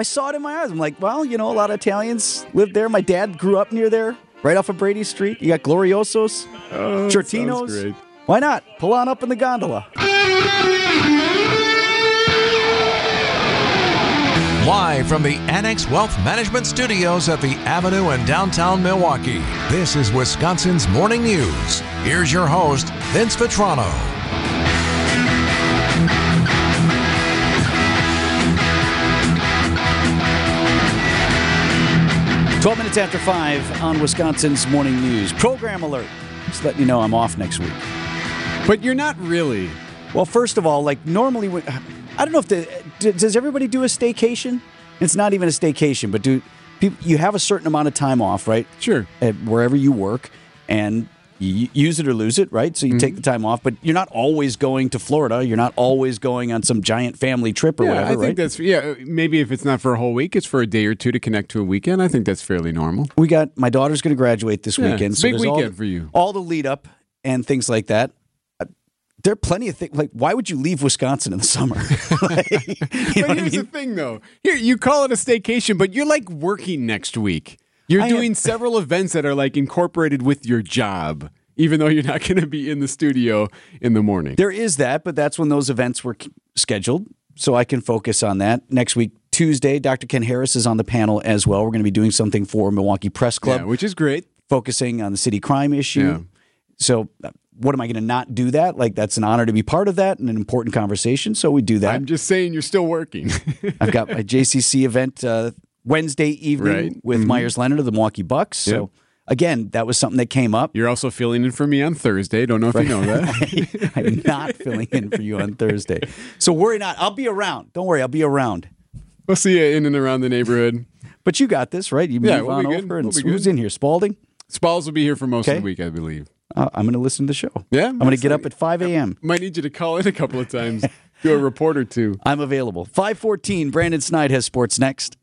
I saw it in my eyes. I'm like, well, you know, a lot of Italians live there. My dad grew up near there, right off of Brady Street. You got Gloriosos, Oh, Sciortinos. Why not? Pull on up in the gondola. Live from the Annex Wealth Management Studios at the Avenue in downtown Milwaukee, this is Wisconsin's Morning News. Here's your host, Vince Vitrano. 12 minutes after 5 on Wisconsin's Morning News. Program alert. Just letting you know I'm off next week. But you're not really. Well, first of all, like normally, when, I don't know if the does everybody do a staycation. It's not even a staycation, but do people, you have a certain amount of time off, right? Sure. At wherever you work, and you use it or lose it, right? So you take the time off, but you're not always going to Florida. You're not always going on some giant family trip or Yeah, whatever, I think right? that's yeah. Maybe if it's not for a whole week, it's for a day or two to connect to a weekend. I think that's fairly normal. we got my daughter's going to graduate this Yeah, weekend. so big there's all weekend the- for you. All the lead up and things like that. Uh, There are plenty of things. Like, why would you leave Wisconsin in the summer? Like, you know but what I here's mean? the thing, though. Here, you call it a staycation, but you're like working next week. You're I am- doing several events that are like incorporated with your job, even though you're not going to be in the studio in the morning. There is that, but that's when those events were scheduled, so I can focus on that. Next week, Tuesday, Dr. Ken Harris is on the panel as well. We're going to be doing something for Milwaukee Press Club, yeah, which is great. focusing on the city crime issue. Yeah. So, uh, what am I going to not do that? Like, that's an honor to be part of that and an important conversation. So, we do that. I'm just saying you're still working. I've got my JCC event uh, Wednesday evening Right. Mm-hmm. with Meyers Leonard of the Milwaukee Bucks. So, Yep. Again, that was something that came up. you're also filling in for me on Thursday. Don't know if you know that. I'm not filling in for you on Thursday. So, worry not. I'll be around. Don't worry. I'll be around. we'll see you in and around the neighborhood. But you got this, right? You move Yeah, we'll on over. And We'll be who's in here? Spalding? Spalls will be here for most Okay. of the week, I believe. Uh, I'm going to listen to the show. Yeah, I'm going to get up at 5 a.m. Might need you to call in a couple of times, do a report or two. I'm available. 514, Brandon Snide has sports next.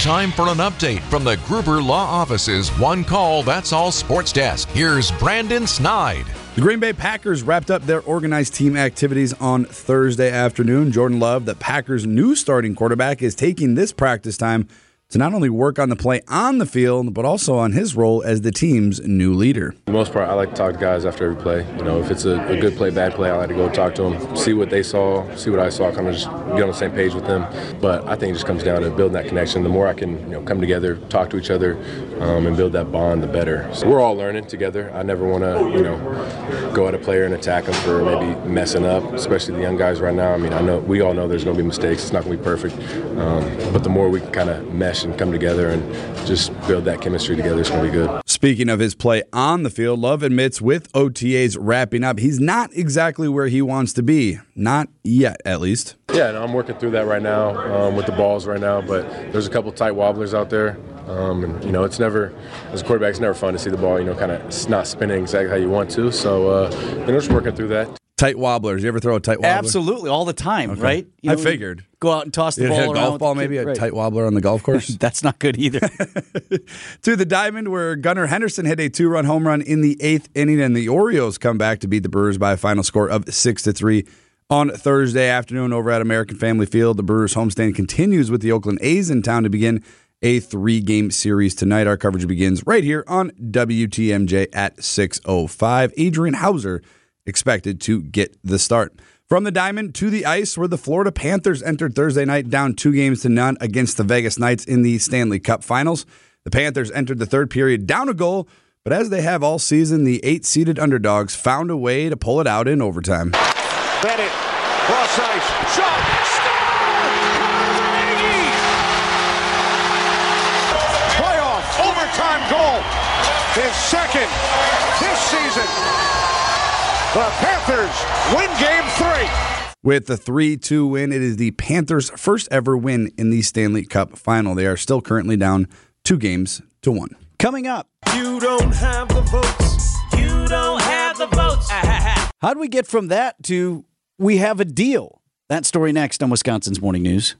Time for an update from the Gruber Law Office's One Call That's All Sports Desk. Here's Brandon Snide. The Green Bay Packers wrapped up their organized team activities on Thursday afternoon. Jordan Love, the Packers' new starting quarterback, is taking this practice time to not only work on the play on the field, but also on his role as the team's new leader. For the most part, I like to talk to guys after every play. You know, if it's a, a good play, bad play, I like to go talk to them, see what they saw, see what I saw, kind of just get on the same page with them. But I think it just comes down to building that connection. The more I can, you know, come together, talk to each other, um, and build that bond, the better. So we're all learning together. I never want to, you know, go at a player and attack them for maybe messing up, especially the young guys right now. I mean, I know we all know there's going to be mistakes. It's not going to be perfect. Um, but the more we kind of mesh and come together and just build that chemistry together, it's going to be good. Speaking of his play on the field, Love admits with OTAs wrapping up, he's not exactly where he wants to be. Not yet, at least. Yeah, no, I'm working through that right now um, with the balls right now, but there's a couple tight wobblers out there. Um, and, you know, it's never, as a quarterback, it's never fun to see the ball, you know, kind of not spinning exactly how you want to. So, uh, you know, just working through that. Tight wobblers. You ever throw a tight wobbler? Absolutely, all the time, right? I figured. Go out and toss the You ball a golf ball, maybe a right. tight wobbler on the golf course. That's not good either. to the diamond where Gunnar Henderson hit a two-run home run in the eighth inning, and the Orioles come back to beat the Brewers by a final score of six to three on Thursday afternoon over at American Family Field. The Brewers homestand continues with the Oakland A's in town to begin a three-game series tonight. Our coverage begins right here on WTMJ at 6:05. Adrian Houser expected to get the start. From the diamond to the ice, where the Florida Panthers entered Thursday night down two games to none against the Vegas Knights in the Stanley Cup Finals. The Panthers entered the third period down a goal, but as they have all season, the eight seeded underdogs found a way to pull it out in overtime. Bennett, cross ice, shot! Playoff overtime goal, his second this season. The Panthers win game three. With the 3 2 win, it is the Panthers' first ever win in the Stanley Cup final. They are still currently down two games to one. Coming up, You don't have the votes. You don't have the votes. how do we get from that to we have a deal? That story next on Wisconsin's Morning News.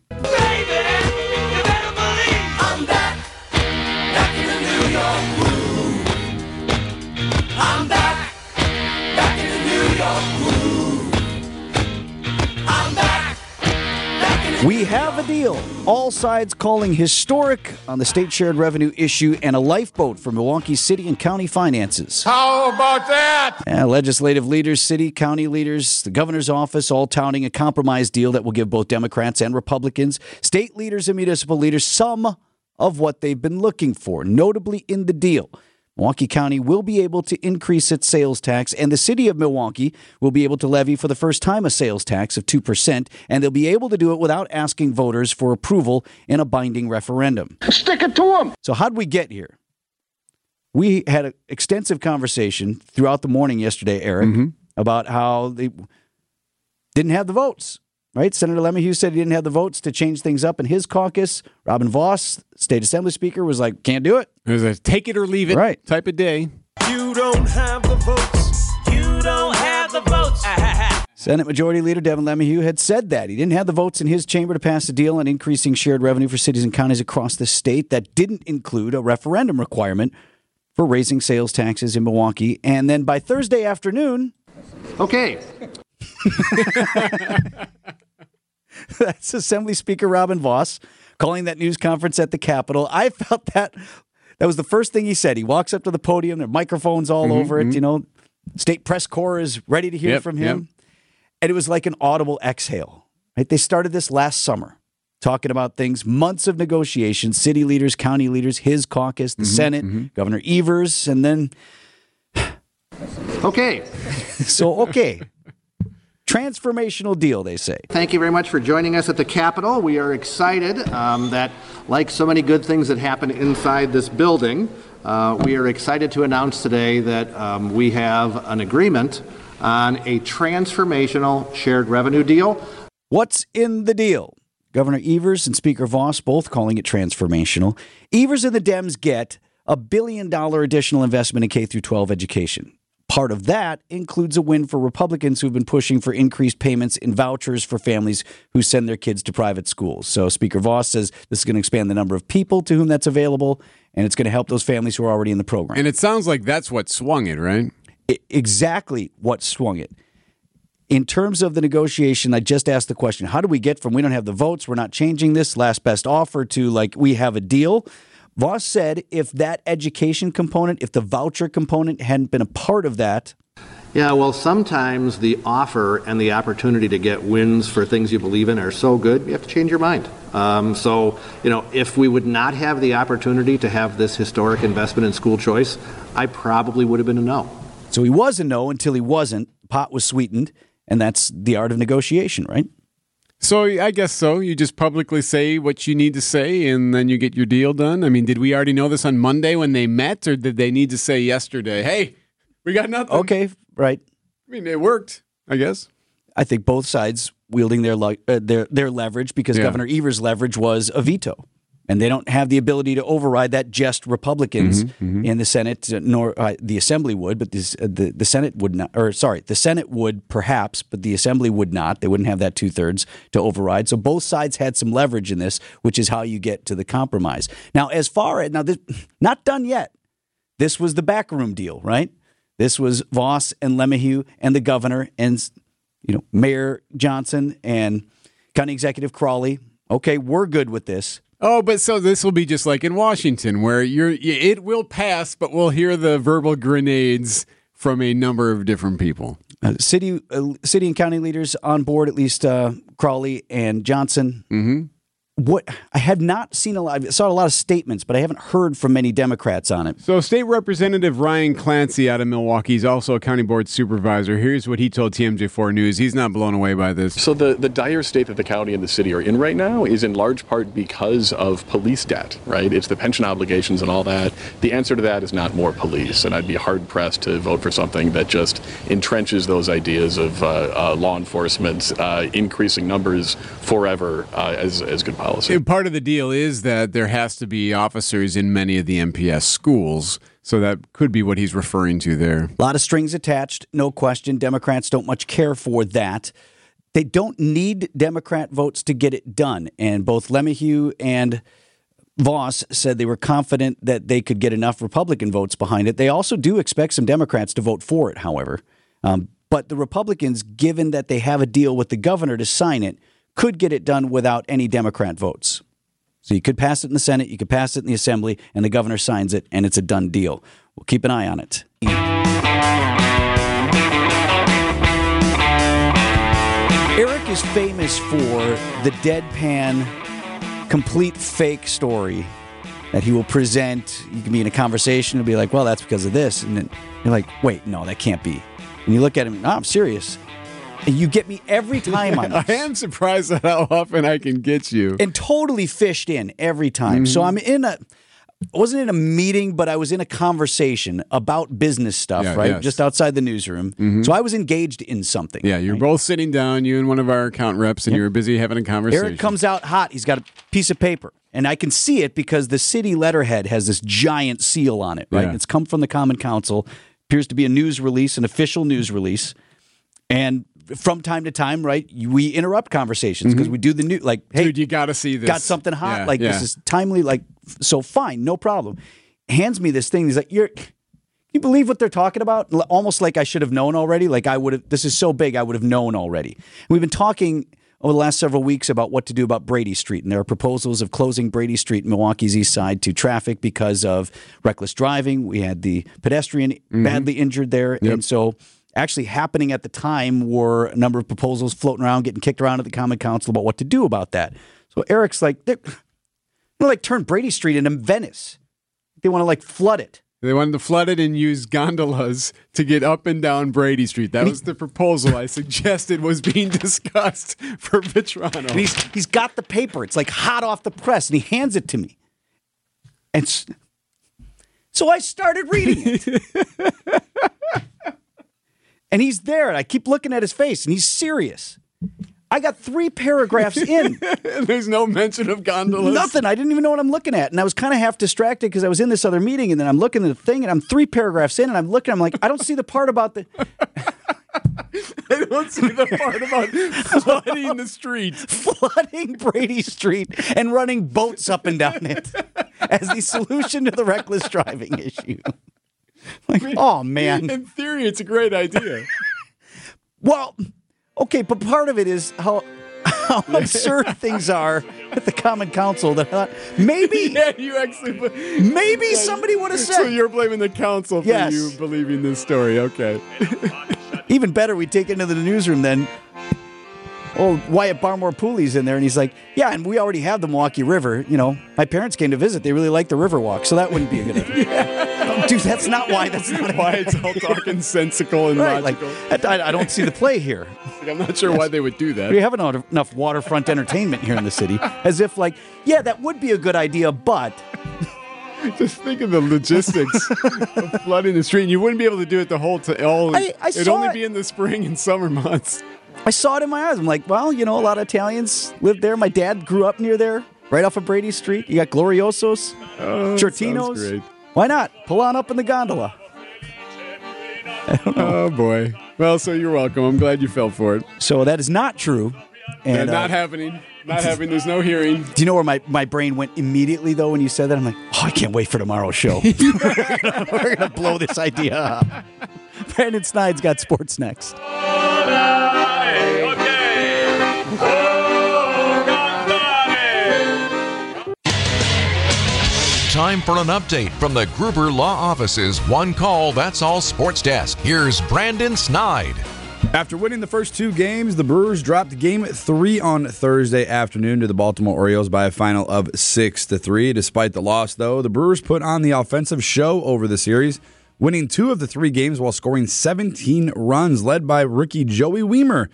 Have a deal. All sides calling historic on the state shared revenue issue and a lifeboat for Milwaukee city and county finances. How about that? Yeah, legislative leaders, city, county leaders, the governor's office all touting a compromise deal that will give both Democrats and Republicans, state leaders and municipal leaders some of what they've been looking for, notably in the deal. Milwaukee County will be able to increase its sales tax, and the city of Milwaukee will be able to levy for the first time a sales tax of 2%, and they'll be able to do it without asking voters for approval in a binding referendum. Stick it to them. So, how'd we get here? We had an extensive conversation throughout the morning yesterday, Eric, mm-hmm. about how they didn't have the votes. Right? Senator LeMahieu said he didn't have the votes to change things up in his caucus. Robin Vos, state assembly speaker, was like, "Can't do it." It was a take it or leave it Right. type of day. You don't have the votes. You don't have the votes. Senate Majority Leader Devin LeMahieu had said that he didn't have the votes in his chamber to pass a deal on increasing shared revenue for cities and counties across the state that didn't include a referendum requirement for raising sales taxes in Milwaukee. And then by Thursday afternoon, Okay. That's Assembly Speaker Robin Vos calling that news conference at the Capitol. I felt that that was the first thing he said. He walks up to the podium, there are microphones all mm-hmm, over it. Mm-hmm. You know, state press corps is ready to hear Yep, from him. And it was like an audible exhale. Right? They started this last summer, talking about things, months of negotiations, city leaders, county leaders, his caucus, the mm-hmm, Senate, Governor Evers, and then Okay. so okay. Transformational deal, they say. Thank you very much for joining us at the Capitol. We are excited um, that, like so many good things that happen inside this building, uh, we are excited to announce today that um, we have an agreement on a transformational shared revenue deal. What's in the deal? Governor Evers and Speaker Vos both calling it transformational. Evers and the Dems get a billion dollar additional investment in K through 12 education. Part of that includes a win for Republicans who've been pushing for increased payments in vouchers for families who send their kids to private schools. So Speaker Vos says this is going to expand the number of people to whom that's available, and it's going to help those families who are already in the program. And it sounds like that's what swung it, right? I- exactly what swung it. In terms of the negotiation, I just asked the question how do we get from we don't have the votes, we're not changing this, last best offer to like we have a deal? Vos said if that education component, if the voucher component hadn't been a part of that, Yeah, well, sometimes the offer and the opportunity to get wins for things you believe in are so good, you have to change your mind. Um, so, you know, if we would not have the opportunity to have this historic investment in school choice, I probably would have been a no. so he was a no until he wasn't. Pot was sweetened, and that's the art of negotiation, right? So I guess so. You just publicly say what you need to say, and then you get your deal done. I mean, did we already know this on Monday when they met, or did they need to say yesterday, "Hey, we got nothing"? Okay, right. I mean, it worked. I guess. I think both sides wielding their uh, their their leverage because Yeah. Governor Evers' leverage was a veto, and they don't have the ability to override that. Just Republicans in the Senate, uh, nor uh, the Assembly would, but this, uh, the the Senate would not. Or sorry, the Senate would perhaps, but the Assembly would not. They wouldn't have that two thirds to override. So both sides had some leverage in this, which is how you get to the compromise. Now, as far as now, this not done yet. This was the backroom deal, right? This was Vos and LeMahieu and the governor and you know Mayor Johnson and County Executive Crowley. Okay, we're good with this. Oh, but so this will be just like in Washington, where you're it will pass, but we'll hear the verbal grenades from a number of different people. Uh, city, uh, city and county leaders on board, at least uh, Crowley and Johnson. Mm-hmm. What I have not seen a lot. I saw a lot of statements, but I haven't heard from many Democrats on it. So, State Representative Ryan Clancy out of Milwaukee is also a county board supervisor. Here's what he told TMJ4 News. He's not blown away by this. So the, the dire state that the county and the city are in right now is in large part because of police debt, right? It's the pension obligations and all that. The answer to that is not more police, and I'd be hard pressed to vote for something that just entrenches those ideas of uh, uh, law enforcement uh, increasing numbers forever uh, as, as good policy. And part of the deal is that there has to be officers in many of the MPS schools. So that could be what he's referring to there. A lot of strings attached, no question. Democrats don't much care for that. They don't need Democrat votes to get it done. And both LeMahieu and Vos said they were confident that they could get enough Republican votes behind it. They also do expect some Democrats to vote for it, however. Um, but the Republicans, given that they have a deal with the governor to sign it, could get it done without any Democrat votes. So you could pass it in the Senate, you could pass it in the Assembly, and the governor signs it, and it's a done deal. We'll keep an eye on it. Eric is famous for the deadpan, complete fake story that he will present. You can be in a conversation and be like, well, that's because of this. And then you're like, wait, no, that can't be. And you look at him, no, I'm serious. You get me every time on I am surprised at how often I can get you. and totally fished in every time. So I'm in a I wasn't in a meeting, but I was in a conversation about business stuff, Yeah, right? yes. Mm-hmm. Just outside the newsroom. So I was engaged in something. Yeah, you're right? both sitting down, you and one of our account reps, and you were busy having a conversation. Eric comes out hot. He's got a piece of paper, and I can see it because the city letterhead has this giant seal on it. Right, Yeah. it's come from the Common Council. Appears to be a news release, an official news release, and from time to time, right, we interrupt conversations because we do the new like, hey, Mm-hmm. Dude, you got to see this. got something hot Yeah, like yeah. this is timely like so fine no problem hands me this thing he's like you're you believe what they're talking about almost like i should have known already like i would have this is so big i would have known already we've been talking over the last several weeks about what to do about brady street and there are proposals of closing brady street milwaukee's east side to traffic because of reckless driving we had the pedestrian Mm-hmm. badly injured there and so actually happening at the time were a number of proposals floating around getting kicked around at the common council about what to do about that so eric's like they're they like turn Brady Street into Venice. They want to like flood it. They wanted to flood it and use gondolas to get up and down Brady Street. That was the proposal I suggested was being discussed for Vitrano. And he's he's got the paper. It's like hot off the press, and he hands it to me. And so I started reading it. and he's there, and I keep looking at his face, and he's serious. I got three paragraphs in. There's no mention of gondolas. Nothing. I didn't even know what I'm looking at. And I was kind of half distracted because I was in this other meeting and then I'm looking at the thing and I'm three paragraphs in and I'm looking, I'm like, I don't see the part about the I don't see the part about flooding the streets. flooding Brady Street and running boats up and down it as the solution to the reckless driving issue. Like, oh man. In theory, it's a great idea. Well, okay, but part of it is how how absurd things are at the Common Council that I thought maybe yeah, you actually. maybe somebody would have So said you're blaming the council for Yes. you believing this story. Okay. even better, we take it into the newsroom then. Oh, Wyatt Barmore Pooley's in there, and he's like, "Yeah, and we already have the Milwaukee River. You know, my parents came to visit; they really like the river walk, so that wouldn't be a good idea." Dude, that's not why. That's not Why it's all talking sensical and right. Like, logical. I, I don't see the play here. I'm not sure why they would do that. We have enough enough waterfront entertainment here in the city, as if like, yeah, that would be a good idea, but Just think of the logistics of flooding the street. And you wouldn't be able to do it the whole time. All I- I it'd only it. be in the spring and summer months. I saw it in my eyes. I'm like, well, you know, a lot of Italians live there. My dad grew up near there, right off of Brady Street. You got Gloriosos, Oh, Sciortinos. Why not? Pull on up in the gondola. Oh boy. Well, so you're welcome. I'm glad you fell for it. So that is not true. And uh, not happening. Not happening. There's no hearing. do you know where my, my brain went immediately though when you said that? I'm like, oh, I can't wait for tomorrow's show. We're gonna blow this idea up. Brandon Snide's got sports next. Time for an update from the Gruber Law Office's One Call That's All Sports Desk. Here's Brandon Snide. After winning the first two games, the Brewers dropped game three on Thursday afternoon to the Baltimore Orioles by a final of six to three. Despite the loss, though, the Brewers put on the offensive show over the series, winning two of the three games while scoring 17 runs, led by rookie Joey Wiemer,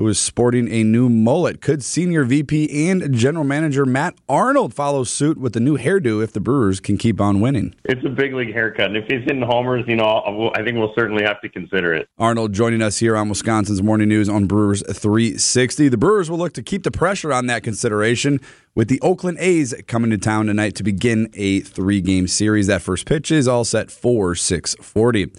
who is sporting a new mullet. Could senior VP and general manager Matt Arnold follow suit with the new hairdo if the Brewers can keep on winning? It's a big league haircut, and if he's hitting homers, you know, I think we'll certainly have to consider it. Arnold joining us here on Wisconsin's Morning News on Brewers 360. The Brewers will look to keep the pressure on that consideration with the Oakland A's coming to town tonight to begin a three game series. That first pitch is all set for 640.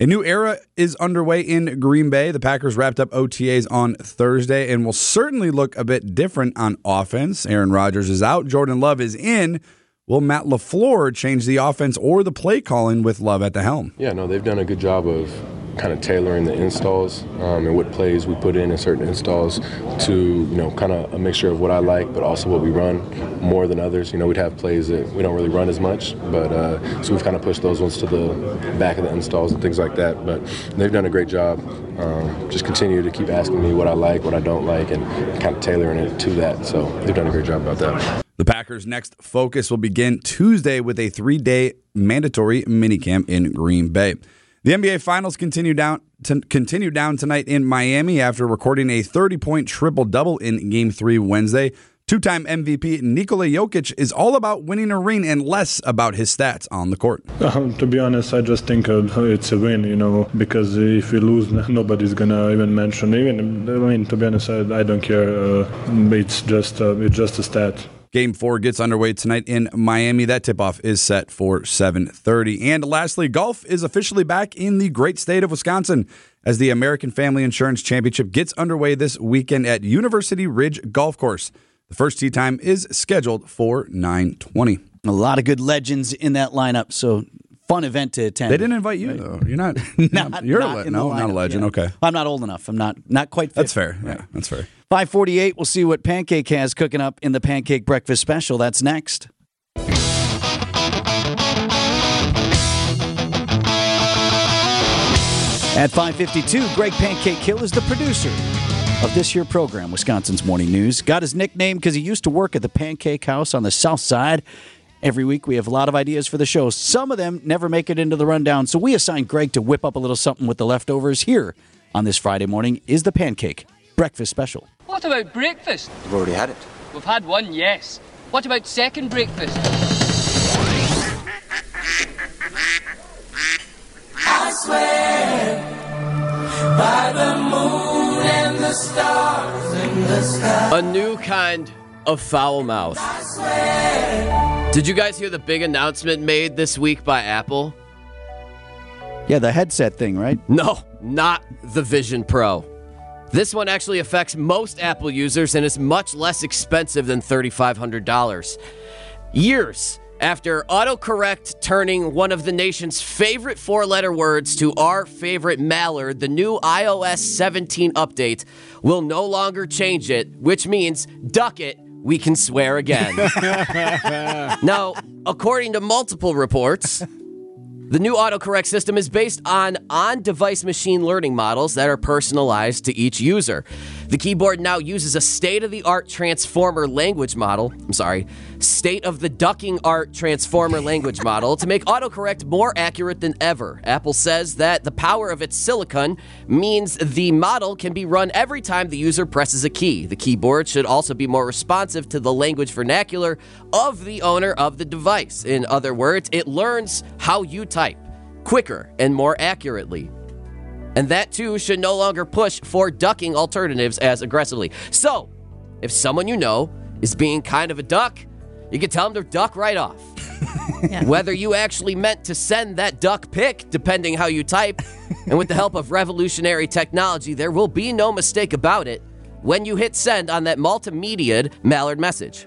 A new era is underway in Green Bay. The Packers wrapped up OTAs on Thursday and will certainly look a bit different on offense. Aaron Rodgers is out, Jordan Love is in. Will Matt LaFleur change the offense or the play calling with Love at the helm? Yeah, no, they've done a good job of kind of tailoring the installs um, and what plays we put in in certain installs to you know kind of a mixture of what I like, but also what we run more than others. You know, we'd have plays that we don't really run as much, but uh, so we've kind of pushed those ones to the back of the installs and things like that. But they've done a great job. Um, just continue to keep asking me what I like, what I don't like, and kind of tailoring it to that. So they've done a great job about that. The Packers' next focus will begin Tuesday with a three day mandatory minicamp in Green Bay. The NBA Finals continue down to, continue down tonight in Miami after recording a 30 point triple double in Game 3 Wednesday. Two time MVP Nikola Jokic is all about winning a ring and less about his stats on the court. Um, to be honest, I just think uh, it's a win, you know, because if we lose, nobody's gonna even mention. Even I mean, to be honest, I, I don't care. Uh, it's just uh, it's just a stat. Game four gets underway tonight in Miami. That tip-off is set for 7:30. And lastly, golf is officially back in the great state of Wisconsin as the American Family Insurance Championship gets underway this weekend at University Ridge Golf Course. The first tee time is scheduled for 9:20. A lot of good legends in that lineup, so fun event to attend. They didn't invite you though. You're not. Not- you're not a le- no, not a legend. yeah. Okay, I'm not old enough. I'm not not quite. 50. that's fair. Yeah, that's fair. 548. We'll see what Pancake has cooking up in the Pancake Breakfast Special. That's next. At 552, Greg Pancake Hill is the producer of this here program, Wisconsin's Morning News. Got his nickname because he used to work at the Pancake House on the south side. Every week we have a lot of ideas for the show. Some of them never make it into the rundown, so we assign Greg to whip up a little something with the leftovers here on this Friday morning is the Pancake Breakfast Special. What about breakfast? We've already had it. We've had one, yes. What about second breakfast? I swear by the moon and the stars in the sky. A new kind of foul mouth. Did you guys hear the big announcement made this week by Apple? Yeah, the headset thing, right? No, not the Vision Pro. This one actually affects most Apple users and is much less expensive than $3,500. Years after autocorrect turning one of the nation's favorite four letter words to our favorite mallard, the new iOS 17 update will no longer change it, which means duck it, we can swear again. now, according to multiple reports, the new autocorrect system is based on on device machine learning models that are personalized to each user. The keyboard now uses a state of the art transformer language model. I'm sorry, state of the ducking art transformer language model to make autocorrect more accurate than ever. Apple says that the power of its silicon means the model can be run every time the user presses a key. The keyboard should also be more responsive to the language vernacular of the owner of the device. In other words, it learns how you type quicker and more accurately. And that too should no longer push for ducking alternatives as aggressively. So, if someone you know is being kind of a duck, you can tell them to duck right off. Whether you actually meant to send that duck pic, depending how you type, and with the help of revolutionary technology, there will be no mistake about it when you hit send on that multimedia mallard message.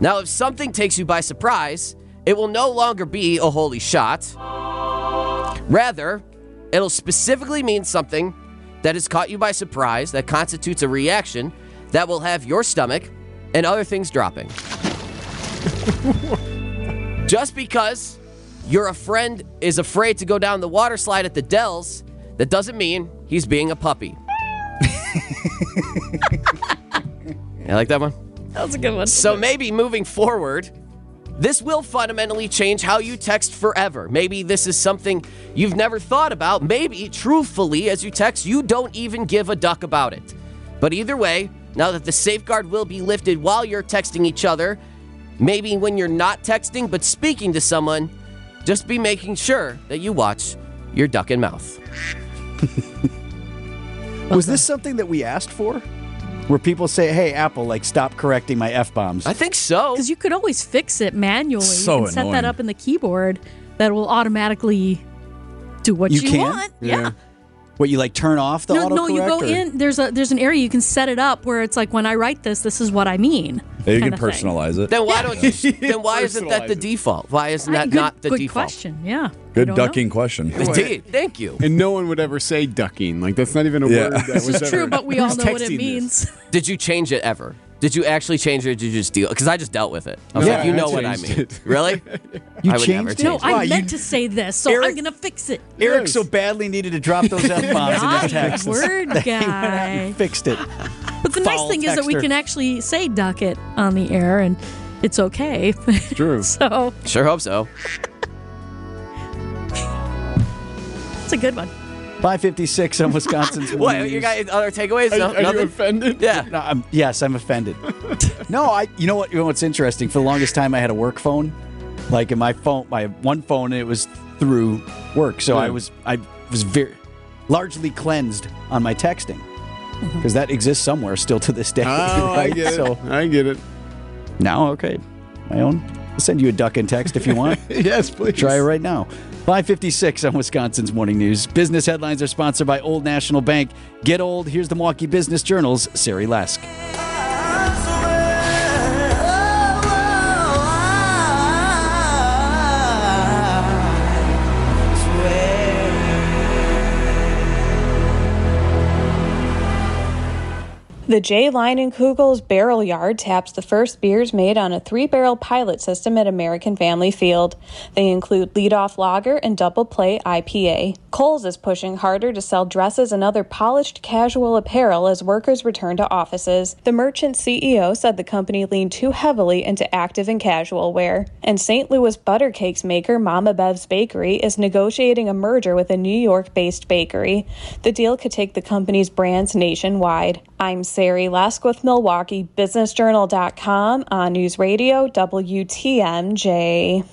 Now, if something takes you by surprise, it will no longer be a holy shot. Rather, it'll specifically mean something that has caught you by surprise, that constitutes a reaction that will have your stomach and other things dropping. Just because your a friend is afraid to go down the water slide at the Dells, that doesn't mean he's being a puppy. I like that one. That was a good one. So maybe moving forward, this will fundamentally change how you text forever. Maybe this is something you've never thought about. Maybe, truthfully, as you text, you don't even give a duck about it. But either way, now that the safeguard will be lifted while you're texting each other, maybe when you're not texting but speaking to someone, just be making sure that you watch your duck and mouth. Was this something that we asked for? Where people say, "Hey, Apple, like stop correcting my f bombs." I think so. Because you could always fix it manually. So you can set that up in the keyboard that will automatically do what You you, can? want. Yeah. What you like turn off the no, autocorrect? no, you go or- in. There's a there's an area you can set it up where it's like when I write this, this is what I mean. Yeah, you can kinda thing. personalize it. Then why don't you? Then why isn't that the it. default? Why isn't that good, not the default? good default? question. Yeah. Good don't know. ducking question. Indeed. Thank you. And no one would ever say ducking. Like that's not even a Yeah. word that This was is ever. true, but we all know what it texting this? means. Did you change it ever? Did you actually change it or did you just deal? Because I just dealt with it. I was No, like, you I know what I mean. it. Really? You I would never changed it? change No, it. I Why, meant you- to say this, so Eric- I'm gonna fix it. Eric so badly needed to drop those f bombs in his text. word that he went out guy. fixed it. But the nice Foul thing is that we can actually say duck it on the air, and it's okay. True. so Sure hope so. it's a good one. 556 on Wisconsin's What? You got other takeaways? Are, No, are you offended? Yeah. No, I'm, yes, I'm offended. no, I. You know what? You know what's interesting? For the longest time, I had a work phone. Like in my phone, my one phone, and it was through work. So I hmm. was, I was very largely cleansed on my texting Mm-hmm. because that exists somewhere still to this day. Oh, I right? get it. So I get it. now, okay, my own. I'll send you a duck and text if you want. yes, please. Try it right now. 556 on Wisconsin's Morning News. Business headlines are sponsored by Old National Bank. Get old. Here's the Milwaukee Business Journal's Sari Lesk. The Leinenkugel's Barrel Yard taps the first beers made on a three barrel pilot system at American Family Field. They include leadoff lager and double play IPA. Kohl's is pushing harder to sell dresses and other polished casual apparel as workers return to offices. The merchant CEO said the company leaned too heavily into active and casual wear. And St. Louis butter cakes maker Mama Bev's Bakery is negotiating a merger with a New York based bakery. The deal could take the company's brands nationwide. I'm Sari Lesk with Milwaukee Business on uh, News Radio WTMJ.